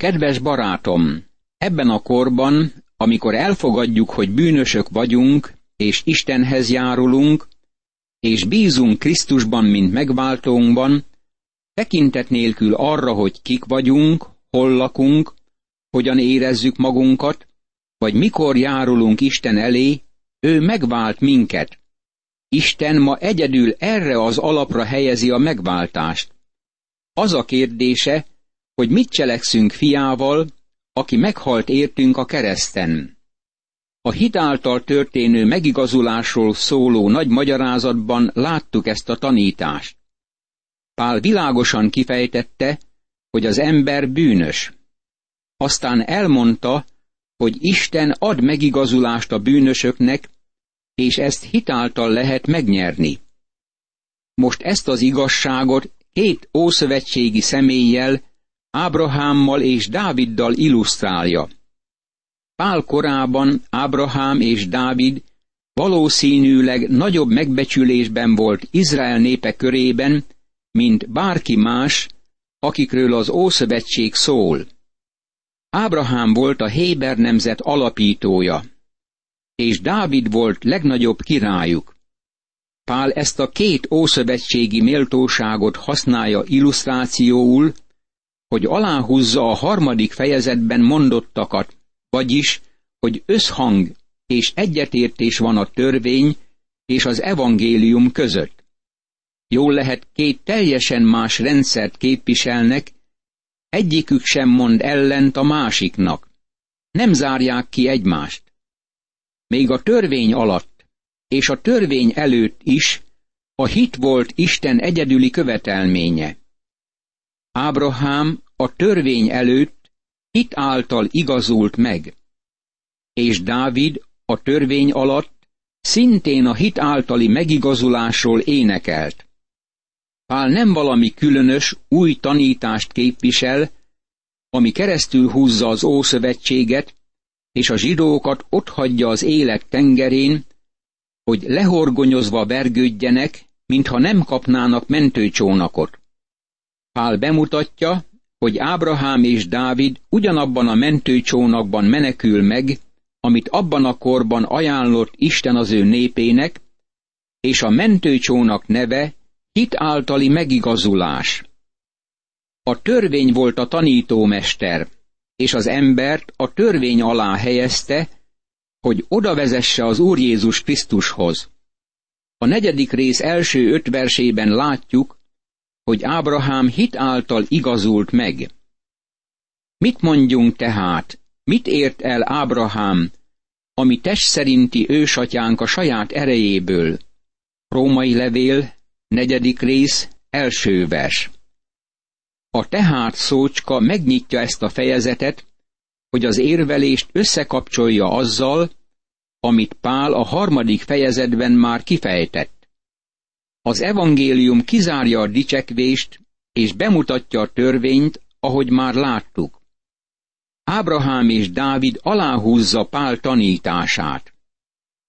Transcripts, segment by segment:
Kedves barátom, ebben a korban, amikor elfogadjuk, hogy bűnösök vagyunk, és Istenhez járulunk, és bízunk Krisztusban, mint megváltónkban, tekintet nélkül arra, hogy kik vagyunk, hol lakunk, hogyan érezzük magunkat, vagy mikor járulunk Isten elé, ő megvált minket. Isten ma egyedül erre az alapra helyezi a megváltást. Az a kérdése, hogy mit cselekszünk fiával, aki meghalt értünk a kereszten. A hit által történő megigazulásról szóló nagy magyarázatban láttuk ezt a tanítást. Pál világosan kifejtette, hogy az ember bűnös. Aztán elmondta, hogy Isten ad megigazulást a bűnösöknek, és ezt hitáltal lehet megnyerni. Most ezt az igazságot két ószövetségi személlyel, Ábrahámmal és Dáviddal illusztrálja. Pál korában Ábrahám és Dávid valószínűleg nagyobb megbecsülésben volt Izrael népe körében, mint bárki más, akikről az Ószövetség szól. Ábrahám volt a Héber nemzet alapítója, és Dávid volt legnagyobb királyuk. Pál ezt a két ószövetségi méltóságot használja illusztrációul, hogy aláhúzza a harmadik fejezetben mondottakat, vagyis, hogy összhang és egyetértés van a törvény és az evangélium között. Jól lehet két teljesen más rendszert képviselnek, egyikük sem mond ellent a másiknak. Nem zárják ki egymást. Még a törvény alatt és a törvény előtt is a hit volt Isten egyedüli követelménye. Ábrahám a törvény előtt hit által igazult meg, és Dávid a törvény alatt szintén a hit általi megigazulásról énekelt. Pál nem valami különös, új tanítást képvisel, ami keresztül húzza az Ószövetséget, és a zsidókat otthagyja az élet tengerén, hogy lehorgonyozva vergődjenek, mintha nem kapnának mentőcsónakot. Pál bemutatja, hogy Ábrahám és Dávid ugyanabban a mentőcsónakban menekül meg, amit abban a korban ajánlott Isten az ő népének, és a mentőcsónak neve hit általi megigazulás. A törvény volt a tanítómester, és az embert a törvény alá helyezte, hogy oda vezesse az Úr Jézus Krisztushoz. A negyedik rész első öt versében látjuk, hogy Ábrahám hit által igazult meg. Mit mondjunk tehát, mit ért el Ábrahám, ami test szerinti ősatyánk a saját erejéből? Római levél, negyedik rész, első vers. A tehát szócska megnyitja ezt a fejezetet, hogy az érvelést összekapcsolja azzal, amit Pál a harmadik fejezetben már kifejtett. Az evangélium kizárja a dicsekvést, és bemutatja a törvényt, ahogy már láttuk. Ábrahám és Dávid aláhúzza Pál tanítását.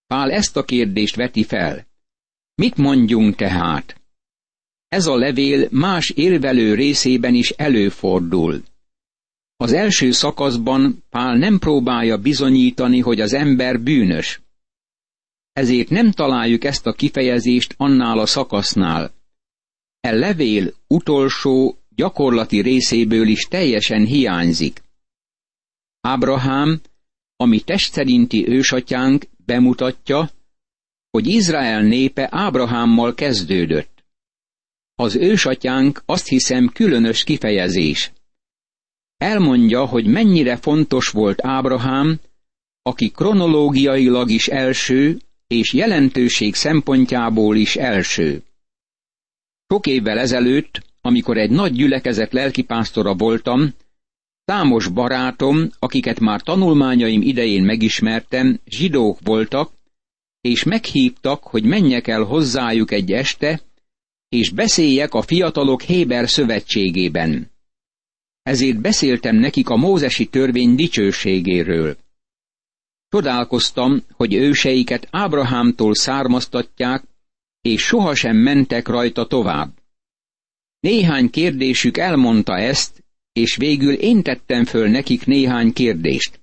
Pál ezt a kérdést veti fel. Mit mondjunk tehát? Ez a levél más érvelő részében is előfordul. Az első szakaszban Pál nem próbálja bizonyítani, hogy az ember bűnös. Ezért nem találjuk ezt a kifejezést annál a szakasznál. E levél utolsó, gyakorlati részéből is teljesen hiányzik. Ábrahám, ami test szerinti ősatyánk bemutatja, hogy Izrael népe Ábrahámmal kezdődött. Az ősatyánk azt hiszem különös kifejezés. Elmondja, hogy mennyire fontos volt Ábrahám, aki kronológiailag is első, és jelentőség szempontjából is első. Sok évvel ezelőtt, amikor egy nagy gyülekezet lelkipásztora voltam, számos barátom, akiket már tanulmányaim idején megismertem, zsidók voltak, és meghívtak, hogy menjek el hozzájuk egy este, és beszéljek a fiatalok Héber szövetségében. Ezért beszéltem nekik a mózesi törvény dicsőségéről. Csodálkoztam, hogy őseiket Ábrahámtól származtatják, és sohasem mentek rajta tovább. Néhány kérdésük elmondta ezt, és végül én tettem föl nekik néhány kérdést.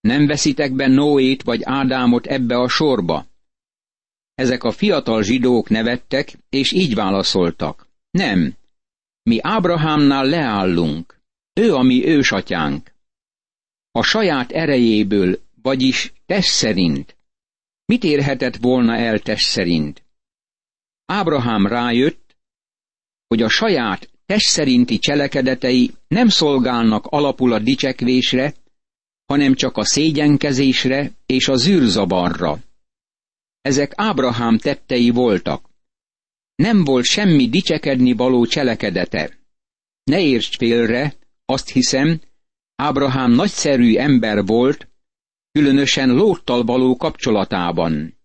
Nem veszitek be Noét vagy Ádámot ebbe a sorba? Ezek a fiatal zsidók nevettek, és így válaszoltak. Nem, mi Ábrahámnál leállunk, ő a mi ősatyánk. A saját erejéből, vagyis test szerint. Mit érhetett volna el test szerint? Ábrahám rájött, hogy a saját test szerinti cselekedetei nem szolgálnak alapul a dicsekvésre, hanem csak a szégyenkezésre és a zűrzabarra. Ezek Ábrahám tettei voltak. Nem volt semmi dicsekedni való cselekedete. Ne érts félre, azt hiszem, Ábrahám nagyszerű ember volt, különösen Lóttal való kapcsolatában.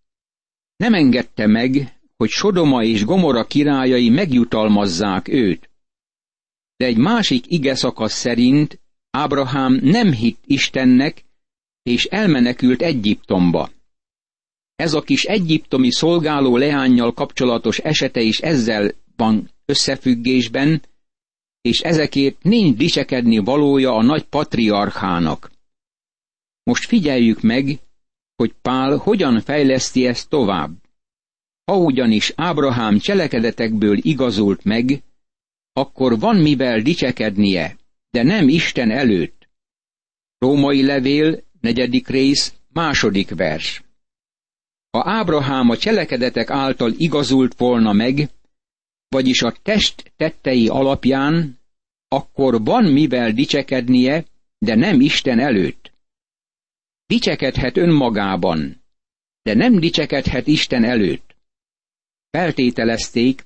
Nem engedte meg, hogy Sodoma és Gomora királyai megjutalmazzák őt. De egy másik ige szakasz szerint Ábrahám nem hitt Istennek, és elmenekült Egyiptomba. Ez a kis egyiptomi szolgáló leányjal kapcsolatos esete is ezzel van összefüggésben, és ezekért nincs dicsekedni valója a nagy patriarchának. Most figyeljük meg, hogy Pál hogyan fejleszti ezt tovább. Ha ugyanis Ábrahám cselekedetekből igazult meg, akkor van mivel dicsekednie, de nem Isten előtt. Római levél, negyedik rész, második vers. Ha Ábrahám a cselekedetek által igazult volna meg, vagyis a test tettei alapján, akkor van mivel dicsekednie, de nem Isten előtt. Dicsekedhet önmagában, de nem dicsekedhet Isten előtt. Feltételezték,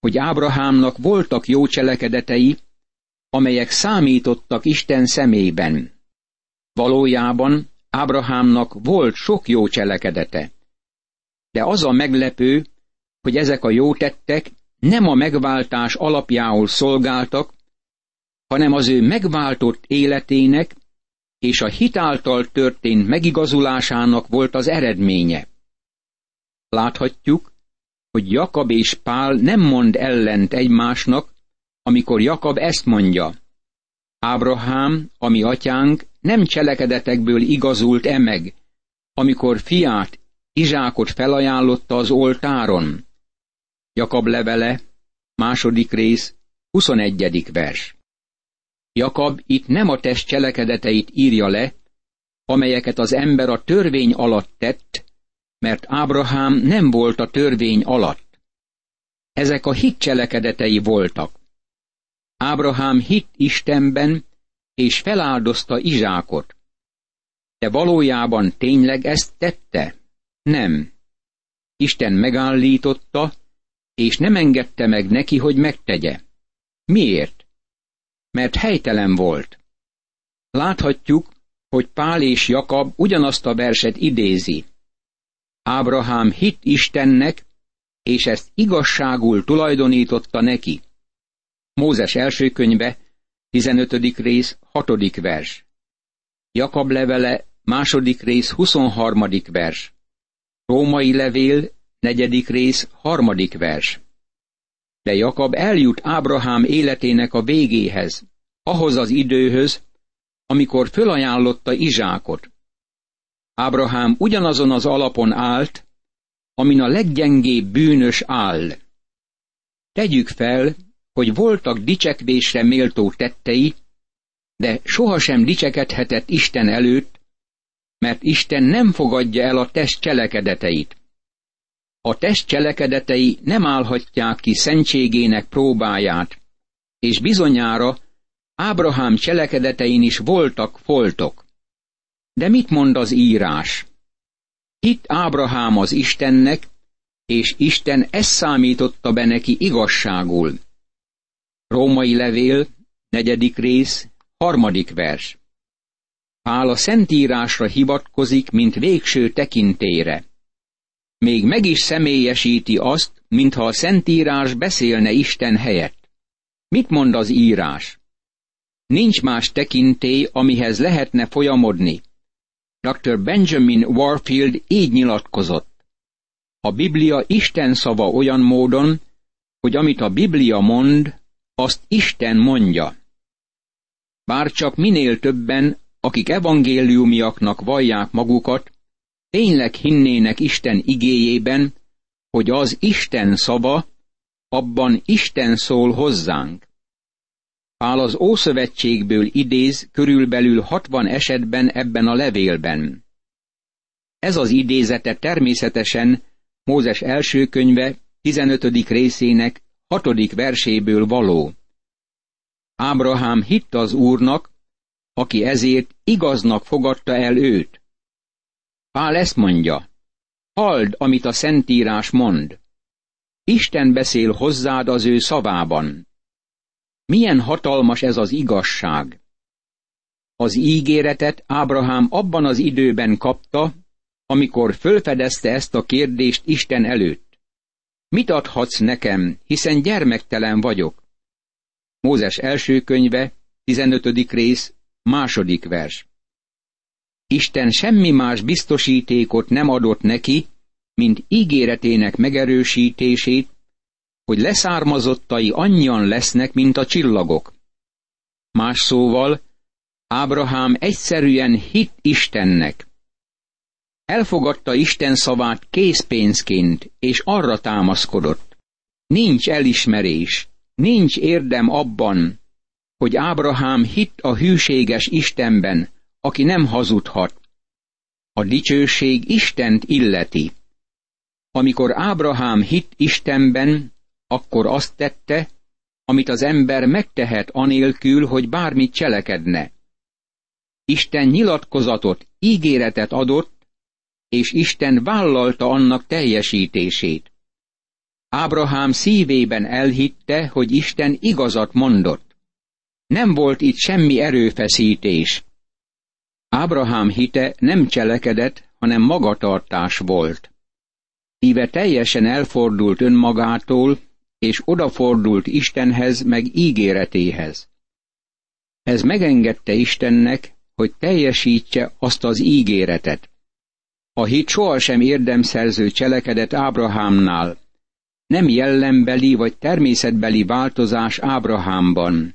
hogy Ábrahámnak voltak jó cselekedetei, amelyek számítottak Isten szemében. Valójában Ábrahámnak volt sok jó cselekedete. De az a meglepő, hogy ezek a jó tettek nem a megváltás alapjául szolgáltak, hanem az ő megváltott életének és a hitáltal történt megigazulásának volt az eredménye. Láthatjuk, hogy Jakab és Pál nem mond ellent egymásnak, amikor Jakab ezt mondja. Ábrahám, ami atyánk, nem cselekedetekből igazult-e meg, amikor fiát, Izsákot felajánlotta az oltáron. Jakab levele, második rész, 21. vers. Jakab itt nem a test cselekedeteit írja le, amelyeket az ember a törvény alatt tett, mert Ábrahám nem volt a törvény alatt. Ezek a hit cselekedetei voltak. Ábrahám hit Istenben, és feláldozta Izsákot. De valójában tényleg ezt tette? Nem. Isten megállította, és nem engedte meg neki, hogy megtegye. Miért? Mert helytelen volt. Láthatjuk, hogy Pál és Jakab ugyanazt a verset idézi. Ábrahám hit Istennek, és ezt igazságul tulajdonította neki. Mózes első könyve, 15. rész, 6. vers. Jakab levele, második rész, 23. vers. Római levél, negyedik rész, harmadik vers. De Jakab eljut Ábrahám életének a végéhez, ahhoz az időhöz, amikor fölajánlotta Izsákot. Ábrahám ugyanazon az alapon állt, amin a leggyengébb bűnös áll. Tegyük fel, hogy voltak dicsekvésre méltó tettei, de sohasem dicsekedhetett Isten előtt, mert Isten nem fogadja el a test cselekedeteit. A test cselekedetei nem állhatják ki szentségének próbáját, és bizonyára Ábrahám cselekedetein is voltak foltok. De mit mond az írás? Itt Ábrahám az Istennek, és Isten ezt számította be neki igazságul. Római levél, negyedik rész, harmadik vers. Pál a Szentírásra hivatkozik, mint végső tekintére. Még meg is személyesíti azt, mintha a Szentírás beszélne Isten helyett. Mit mond az írás? Nincs más tekintély, amihez lehetne folyamodni. Dr. Benjamin Warfield így nyilatkozott. A Biblia Isten szava olyan módon, hogy amit a Biblia mond, azt Isten mondja. Bár csak minél többen, akik evangéliumiaknak vallják magukat, tényleg hinnének Isten igéjében, hogy az Isten szava, abban Isten szól hozzánk. Pál az Ószövetségből idéz körülbelül hatvan esetben ebben a levélben. Ez az idézete természetesen Mózes első könyve 15. részének hatodik verséből való. Ábrahám hitt az Úrnak, aki ezért igaznak fogadta el őt. Pál ezt mondja, halld, amit a Szentírás mond. Isten beszél hozzád az ő szavában. Milyen hatalmas ez az igazság! Az ígéretet Ábrahám abban az időben kapta, amikor fölfedezte ezt a kérdést Isten előtt. Mit adhatsz nekem, hiszen gyermektelen vagyok? Mózes első könyve, 15. rész, második vers. Isten semmi más biztosítékot nem adott neki, mint ígéretének megerősítését, hogy leszármazottai annyian lesznek, mint a csillagok. Más szóval, Ábrahám egyszerűen hit Istennek. Elfogadta Isten szavát készpénzként, és arra támaszkodott. Nincs elismerés, nincs érdem abban, hogy Ábrahám hitt a hűséges Istenben, aki nem hazudhat. A dicsőség Istent illeti. Amikor Ábrahám hitt Istenben, akkor azt tette, amit az ember megtehet anélkül, hogy bármit cselekedne. Isten nyilatkozatot, ígéretet adott, és Isten vállalta annak teljesítését. Ábrahám szívében elhitte, hogy Isten igazat mondott. Nem volt itt semmi erőfeszítés. Ábrahám hite nem cselekedett, hanem magatartás volt. Szíve teljesen elfordult önmagától, és odafordult Istenhez meg ígéretéhez. Ez megengedte Istennek, hogy teljesítse azt az ígéretet. A hit sohasem érdemszerző cselekedet Ábrahámnál, nem jellembeli vagy természetbeli változás Ábrahámban.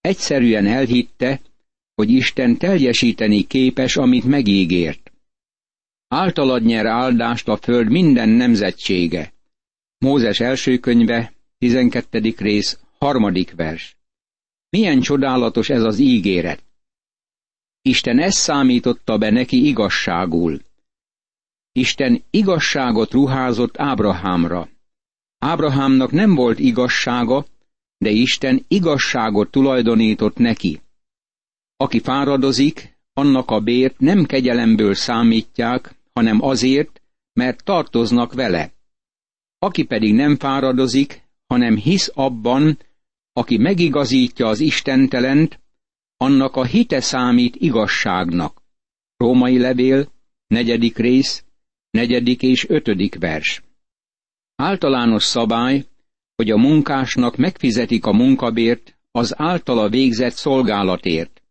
Egyszerűen elhitte, hogy Isten teljesíteni képes, amit megígért. Általad nyer áldást a föld minden nemzetsége. Mózes első könyve, 12. rész, harmadik vers. Milyen csodálatos ez az ígéret. Isten ezt számította be neki igazságul. Isten igazságot ruházott Ábrahámra. Ábrahámnak nem volt igazsága, de Isten igazságot tulajdonított neki. Aki fáradozik, annak a bért nem kegyelemből számítják, hanem azért, mert tartoznak vele. Aki pedig nem fáradozik, hanem hisz abban, aki megigazítja az istentelent, annak a hite számít igazságnak. Római levél, negyedik rész, negyedik és ötödik vers. Általános szabály, hogy a munkásnak megfizetik a munkabért az általa végzett szolgálatért.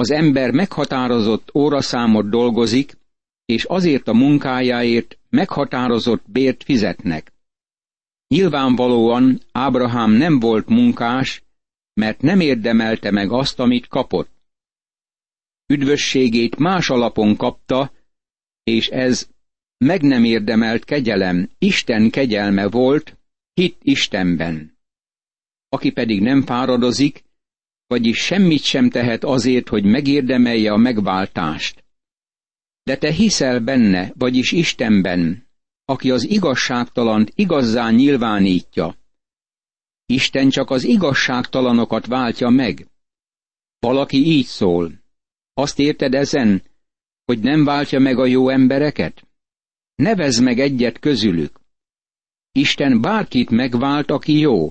Az ember meghatározott óraszámot dolgozik, és azért a munkájáért meghatározott bért fizetnek. Nyilvánvalóan Ábrahám nem volt munkás, mert nem érdemelte meg azt, amit kapott. Üdvösségét más alapon kapta, és ez meg nem érdemelt kegyelem, Isten kegyelme volt, hit Istenben. Aki pedig nem fáradozik, vagyis semmit sem tehet azért, hogy megérdemelje a megváltást. De te hiszel benne, vagyis Istenben, aki az igazságtalant igazzá nyilvánítja. Isten csak az igazságtalanokat váltja meg. Valaki így szól. Azt érted ezen, hogy nem váltja meg a jó embereket? Nevezd meg egyet közülük. Isten bárkit megvált, aki jó.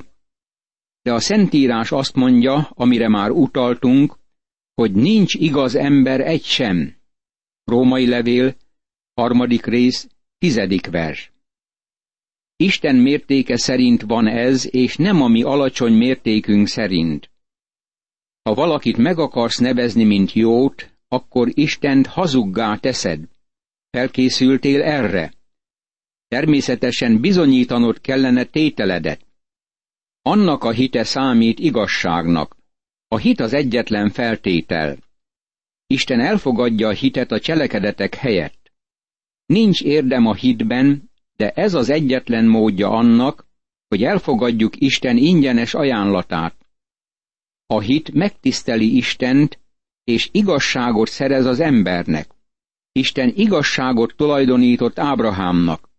De a Szentírás azt mondja, amire már utaltunk, hogy nincs igaz ember egy sem. Római levél, harmadik rész, tizedik vers. Isten mértéke szerint van ez, és nem a mi alacsony mértékünk szerint. Ha valakit meg akarsz nevezni, mint jót, akkor Istent hazuggá teszed. Felkészültél erre? Természetesen bizonyítanod kellene tételedet. Annak a hite számít igazságnak. A hit az egyetlen feltétel. Isten elfogadja a hitet a cselekedetek helyett. Nincs érdem a hitben, de ez az egyetlen módja annak, hogy elfogadjuk Isten ingyenes ajánlatát. A hit megtiszteli Istent, és igazságot szerez az embernek. Isten igazságot tulajdonított Ábrahámnak.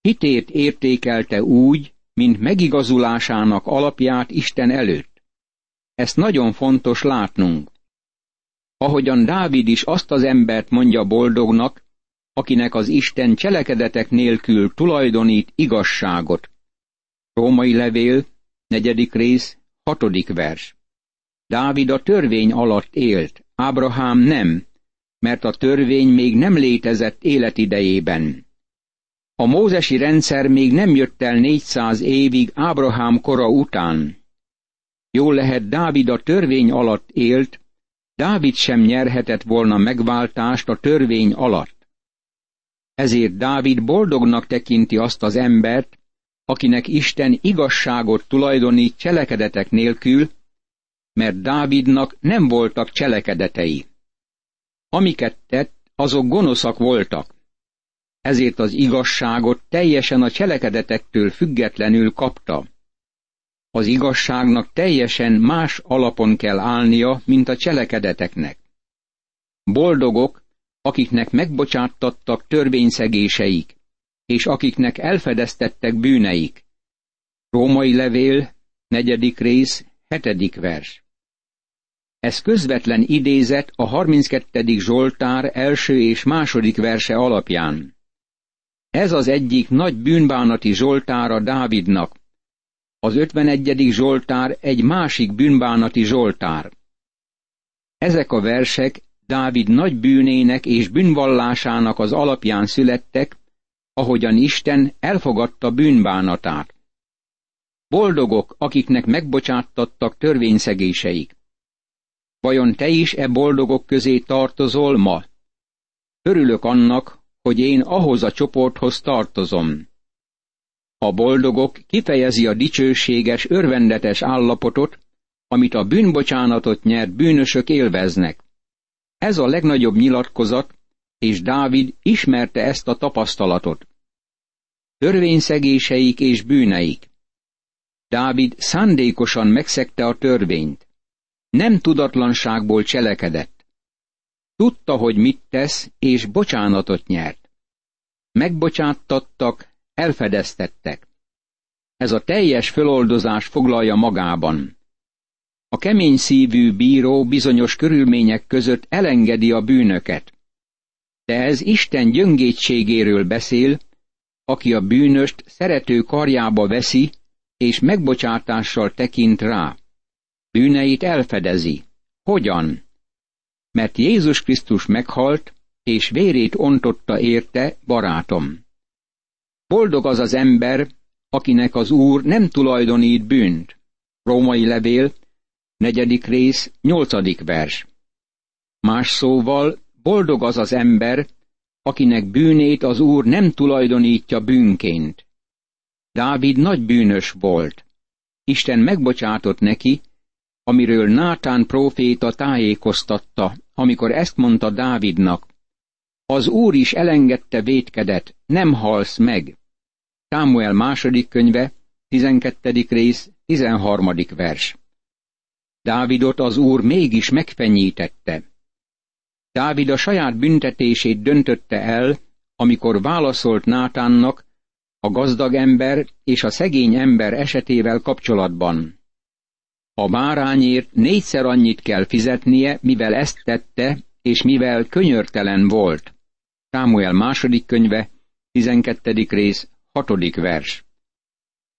Hitét értékelte úgy, mint megigazulásának alapját Isten előtt. Ezt nagyon fontos látnunk. Ahogyan Dávid is azt az embert mondja boldognak, akinek az Isten cselekedetek nélkül tulajdonít igazságot. Római levél, negyedik rész, hatodik vers. Dávid a törvény alatt élt, Ábrahám nem, mert a törvény még nem létezett életidejében. A mózesi rendszer még nem jött el 400 évig Ábrahám kora után. Jól lehet Dávid a törvény alatt élt, Dávid sem nyerhetett volna megváltást a törvény alatt. Ezért Dávid boldognak tekinti azt az embert, akinek Isten igazságot tulajdonít cselekedetek nélkül, mert Dávidnak nem voltak cselekedetei. Amiket tett, azok gonoszak voltak. Ezért az igazságot teljesen a cselekedetektől függetlenül kapta. Az igazságnak teljesen más alapon kell állnia, mint a cselekedeteknek. Boldogok, akiknek megbocsáttattak törvényszegéseik, és akiknek elfedeztettek bűneik. Római levél, negyedik rész, hetedik vers. Ez közvetlen idézet a 32. Zsoltár első és második verse alapján. Ez az egyik nagy bűnbánati Zsoltára Dávidnak. Az 51. Zsoltár egy másik bűnbánati Zsoltár. Ezek a versek Dávid nagy bűnének és bűnvallásának az alapján születtek, ahogyan Isten elfogadta bűnbánatát. Boldogok, akiknek megbocsáttattak törvényszegéseik. Vajon te is e boldogok közé tartozol ma? Örülök annak, hogy én ahhoz a csoporthoz tartozom. A boldogok kifejezi a dicsőséges, örvendetes állapotot, amit a bűnbocsánatot nyert bűnösök élveznek. Ez a legnagyobb nyilatkozat, és Dávid ismerte ezt a tapasztalatot. Törvényszegéseik és bűneik. Dávid szándékosan megszegte a törvényt. Nem tudatlanságból cselekedett. Tudta, hogy mit tesz, és bocsánatot nyert. Megbocsáttattak, elfedeztettek. Ez a teljes föloldozás foglalja magában. A kemény szívű bíró bizonyos körülmények között elengedi a bűnöket. De ez Isten gyöngétségéről beszél, aki a bűnöst szerető karjába veszi, és megbocsátással tekint rá. Bűneit elfedezi. Hogyan? Mert Jézus Krisztus meghalt, és vérét ontotta érte, barátom. Boldog az az ember, akinek az Úr nem tulajdonít bűnt. Római levél, negyedik rész, nyolcadik vers. Más szóval, boldog az az ember, akinek bűnét az Úr nem tulajdonítja bűnként. Dávid nagy bűnös volt. Isten megbocsátott neki, amiről Nátán próféta tájékoztatta, amikor ezt mondta Dávidnak. Az Úr is elengedte vétkedet, nem halsz meg. Sámuel második könyve, 12. rész, 13. vers. Dávidot az Úr mégis megfenyítette. Dávid a saját büntetését döntötte el, amikor válaszolt Nátánnak a gazdag ember és a szegény ember esetével kapcsolatban. A bárányért négyszer annyit kell fizetnie, mivel ezt tette, és mivel könyörtelen volt. Sámuel második könyve, 12. rész, 6. vers.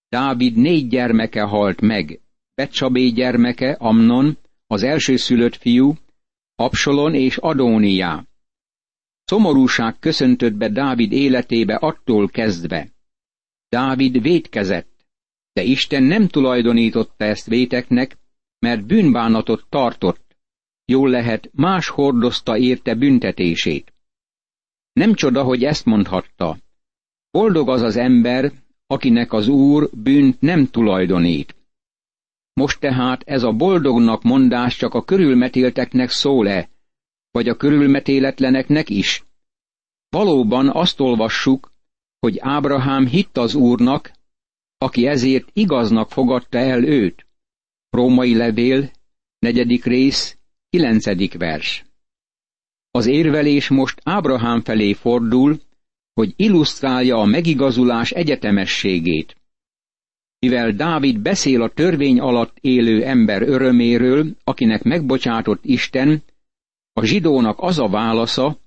Dávid négy gyermeke halt meg, Becsabé gyermeke, Amnon, az elsőszülött fiú, Absalon és Adóniá. Szomorúság köszöntött be Dávid életébe attól kezdve. Dávid vétkezett, de Isten nem tulajdonította ezt véteknek, mert bűnbánatot tartott. Jól lehet, más hordozta érte büntetését. Nem csoda, hogy ezt mondhatta. Boldog az az ember, akinek az Úr bűnt nem tulajdonít. Most tehát ez a boldognak mondás csak a körülmetélteknek szól-e, vagy a körülmetéletleneknek is? Valóban azt olvassuk, hogy Ábrahám hitt az Úrnak, aki ezért igaznak fogadta el őt. Római levél, negyedik rész, kilencedik vers. Az érvelés most Ábrahám felé fordul, hogy illusztrálja a megigazulás egyetemességét. Mivel Dávid beszél a törvény alatt élő ember öröméről, akinek megbocsátott Isten, a zsidónak az a válasza,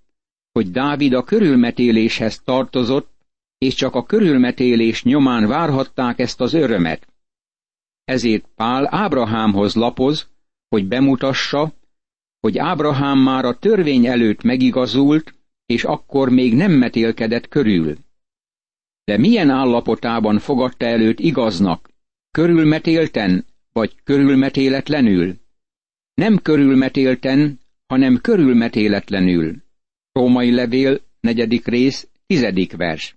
hogy Dávid a körülmetéléshez tartozott, és csak a körülmetélés nyomán várhatták ezt az örömet. Ezért Pál Ábrahámhoz lapoz, hogy bemutassa, hogy Ábrahám már a törvény előtt megigazult, és akkor még nem metélkedett körül. De milyen állapotában fogadta előtt igaznak? Körülmetélten, vagy körülmetéletlenül? Nem körülmetélten, hanem körülmetéletlenül. Római levél, negyedik rész, tizedik vers.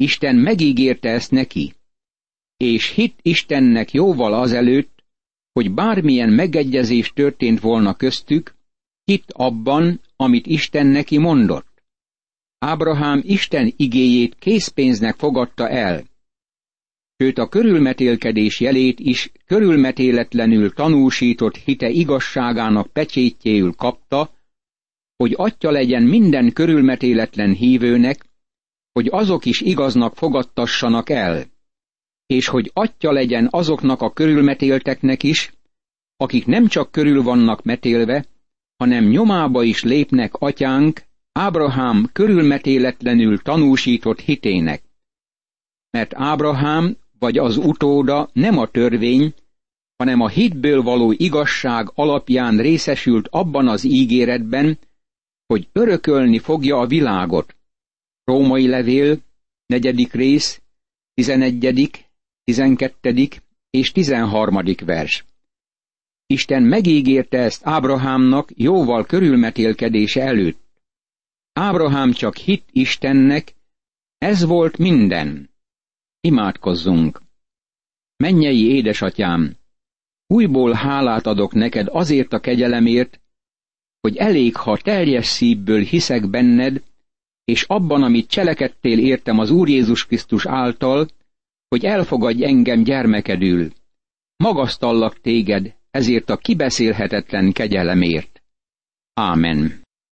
Isten megígérte ezt neki, és hit Istennek jóval azelőtt, hogy bármilyen megegyezés történt volna köztük, hit abban, amit Isten neki mondott. Ábrahám Isten igéjét készpénznek fogadta el, sőt a körülmetélkedés jelét is körülmetéletlenül tanúsított hite igazságának pecsétjéül kapta, hogy atya legyen minden körülmetéletlen hívőnek, hogy azok is igaznak fogadtassanak el, és hogy atya legyen azoknak a körülmetélteknek is, akik nem csak körül vannak metélve, hanem nyomába is lépnek atyánk, Ábrahám körülmetéletlenül tanúsított hitének. Mert Ábrahám vagy az utóda nem a törvény, hanem a hitből való igazság alapján részesült abban az ígéretben, hogy örökölni fogja a világot. Római levél, negyedik rész, tizenegyedik, tizenkettedik és tizenharmadik vers. Isten megígérte ezt Ábrahámnak jóval körülmetélkedése előtt. Ábrahám csak hit Istennek, ez volt minden. Imádkozzunk! Mennyei édesatyám, újból hálát adok neked azért a kegyelemért, hogy elég, ha teljes szívből hiszek benned, és abban, amit cselekedtél értem az Úr Jézus Krisztus által, hogy elfogadj engem gyermekedül. Magasztallak téged ezért a kibeszélhetetlen kegyelemért. Ámen.